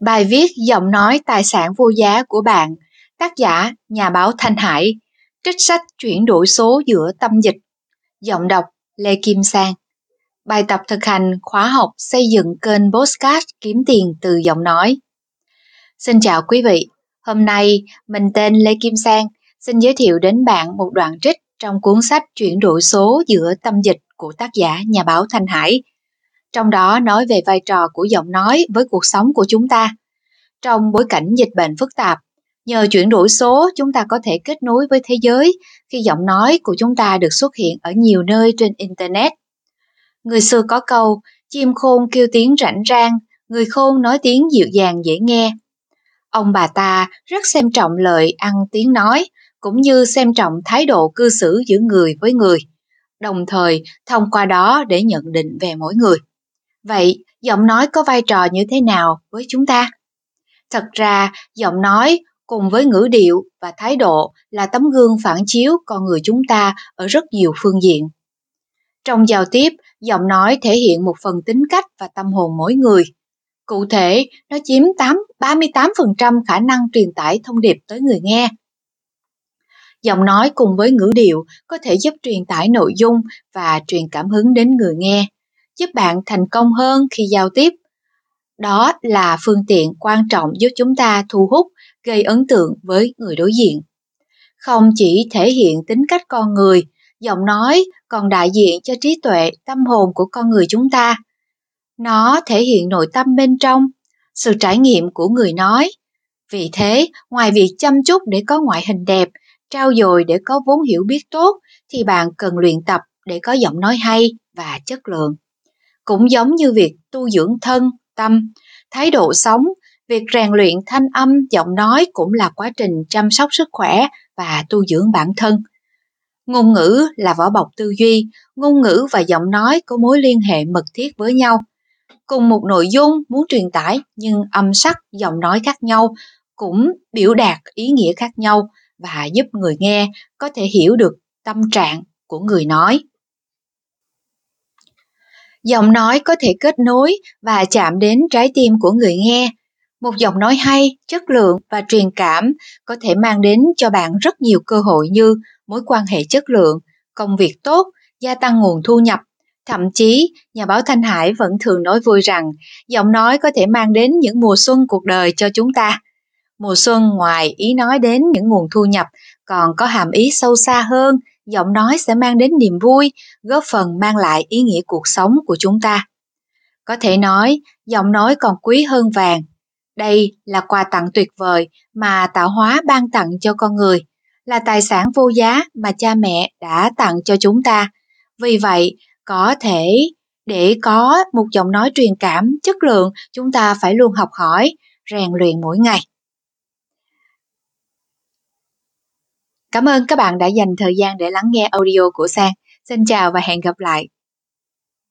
Bài viết Giọng nói tài sản vô giá của bạn, tác giả nhà báo Thanh Hải, trích sách chuyển đổi số giữa tâm dịch. Giọng đọc Lê Kim Sang. Bài tập thực hành khóa học xây dựng kênh Postcard kiếm tiền từ giọng nói. Xin chào quý vị, hôm nay mình tên Lê Kim Sang, xin giới thiệu đến bạn một đoạn trích trong cuốn sách chuyển đổi số giữa tâm dịch của tác giả nhà báo Thanh Hải trong đó nói về vai trò của giọng nói với cuộc sống của chúng ta. Trong bối cảnh dịch bệnh phức tạp, nhờ chuyển đổi số chúng ta có thể kết nối với thế giới khi giọng nói của chúng ta được xuất hiện ở nhiều nơi trên Internet. Người xưa có câu, chim khôn kêu tiếng rảnh rang, người khôn nói tiếng dịu dàng dễ nghe. Ông bà ta rất xem trọng lời ăn tiếng nói, cũng như xem trọng thái độ cư xử giữa người với người, đồng thời thông qua đó để nhận định về mỗi người. Vậy, giọng nói có vai trò như thế nào với chúng ta? Thật ra, giọng nói cùng với ngữ điệu và thái độ là tấm gương phản chiếu con người chúng ta ở rất nhiều phương diện. Trong giao tiếp, giọng nói thể hiện một phần tính cách và tâm hồn mỗi người. Cụ thể, nó chiếm 8, 38% khả năng truyền tải thông điệp tới người nghe. Giọng nói cùng với ngữ điệu có thể giúp truyền tải nội dung và truyền cảm hứng đến người nghe giúp bạn thành công hơn khi giao tiếp. Đó là phương tiện quan trọng giúp chúng ta thu hút, gây ấn tượng với người đối diện. Không chỉ thể hiện tính cách con người, giọng nói còn đại diện cho trí tuệ, tâm hồn của con người chúng ta. Nó thể hiện nội tâm bên trong, sự trải nghiệm của người nói. Vì thế, ngoài việc chăm chút để có ngoại hình đẹp, trao dồi để có vốn hiểu biết tốt, thì bạn cần luyện tập để có giọng nói hay và chất lượng cũng giống như việc tu dưỡng thân, tâm, thái độ sống, việc rèn luyện thanh âm, giọng nói cũng là quá trình chăm sóc sức khỏe và tu dưỡng bản thân. Ngôn ngữ là vỏ bọc tư duy, ngôn ngữ và giọng nói có mối liên hệ mật thiết với nhau. Cùng một nội dung muốn truyền tải nhưng âm sắc, giọng nói khác nhau cũng biểu đạt ý nghĩa khác nhau và giúp người nghe có thể hiểu được tâm trạng của người nói giọng nói có thể kết nối và chạm đến trái tim của người nghe. Một giọng nói hay, chất lượng và truyền cảm có thể mang đến cho bạn rất nhiều cơ hội như mối quan hệ chất lượng, công việc tốt, gia tăng nguồn thu nhập. Thậm chí, nhà báo thanh hải vẫn thường nói vui rằng giọng nói có thể mang đến những mùa xuân cuộc đời cho chúng ta. Mùa xuân ngoài ý nói đến những nguồn thu nhập còn có hàm ý sâu xa hơn giọng nói sẽ mang đến niềm vui, góp phần mang lại ý nghĩa cuộc sống của chúng ta. Có thể nói, giọng nói còn quý hơn vàng. Đây là quà tặng tuyệt vời mà tạo hóa ban tặng cho con người, là tài sản vô giá mà cha mẹ đã tặng cho chúng ta. Vì vậy, có thể để có một giọng nói truyền cảm chất lượng, chúng ta phải luôn học hỏi, rèn luyện mỗi ngày. Cảm ơn các bạn đã dành thời gian để lắng nghe audio của Sang. Xin chào và hẹn gặp lại.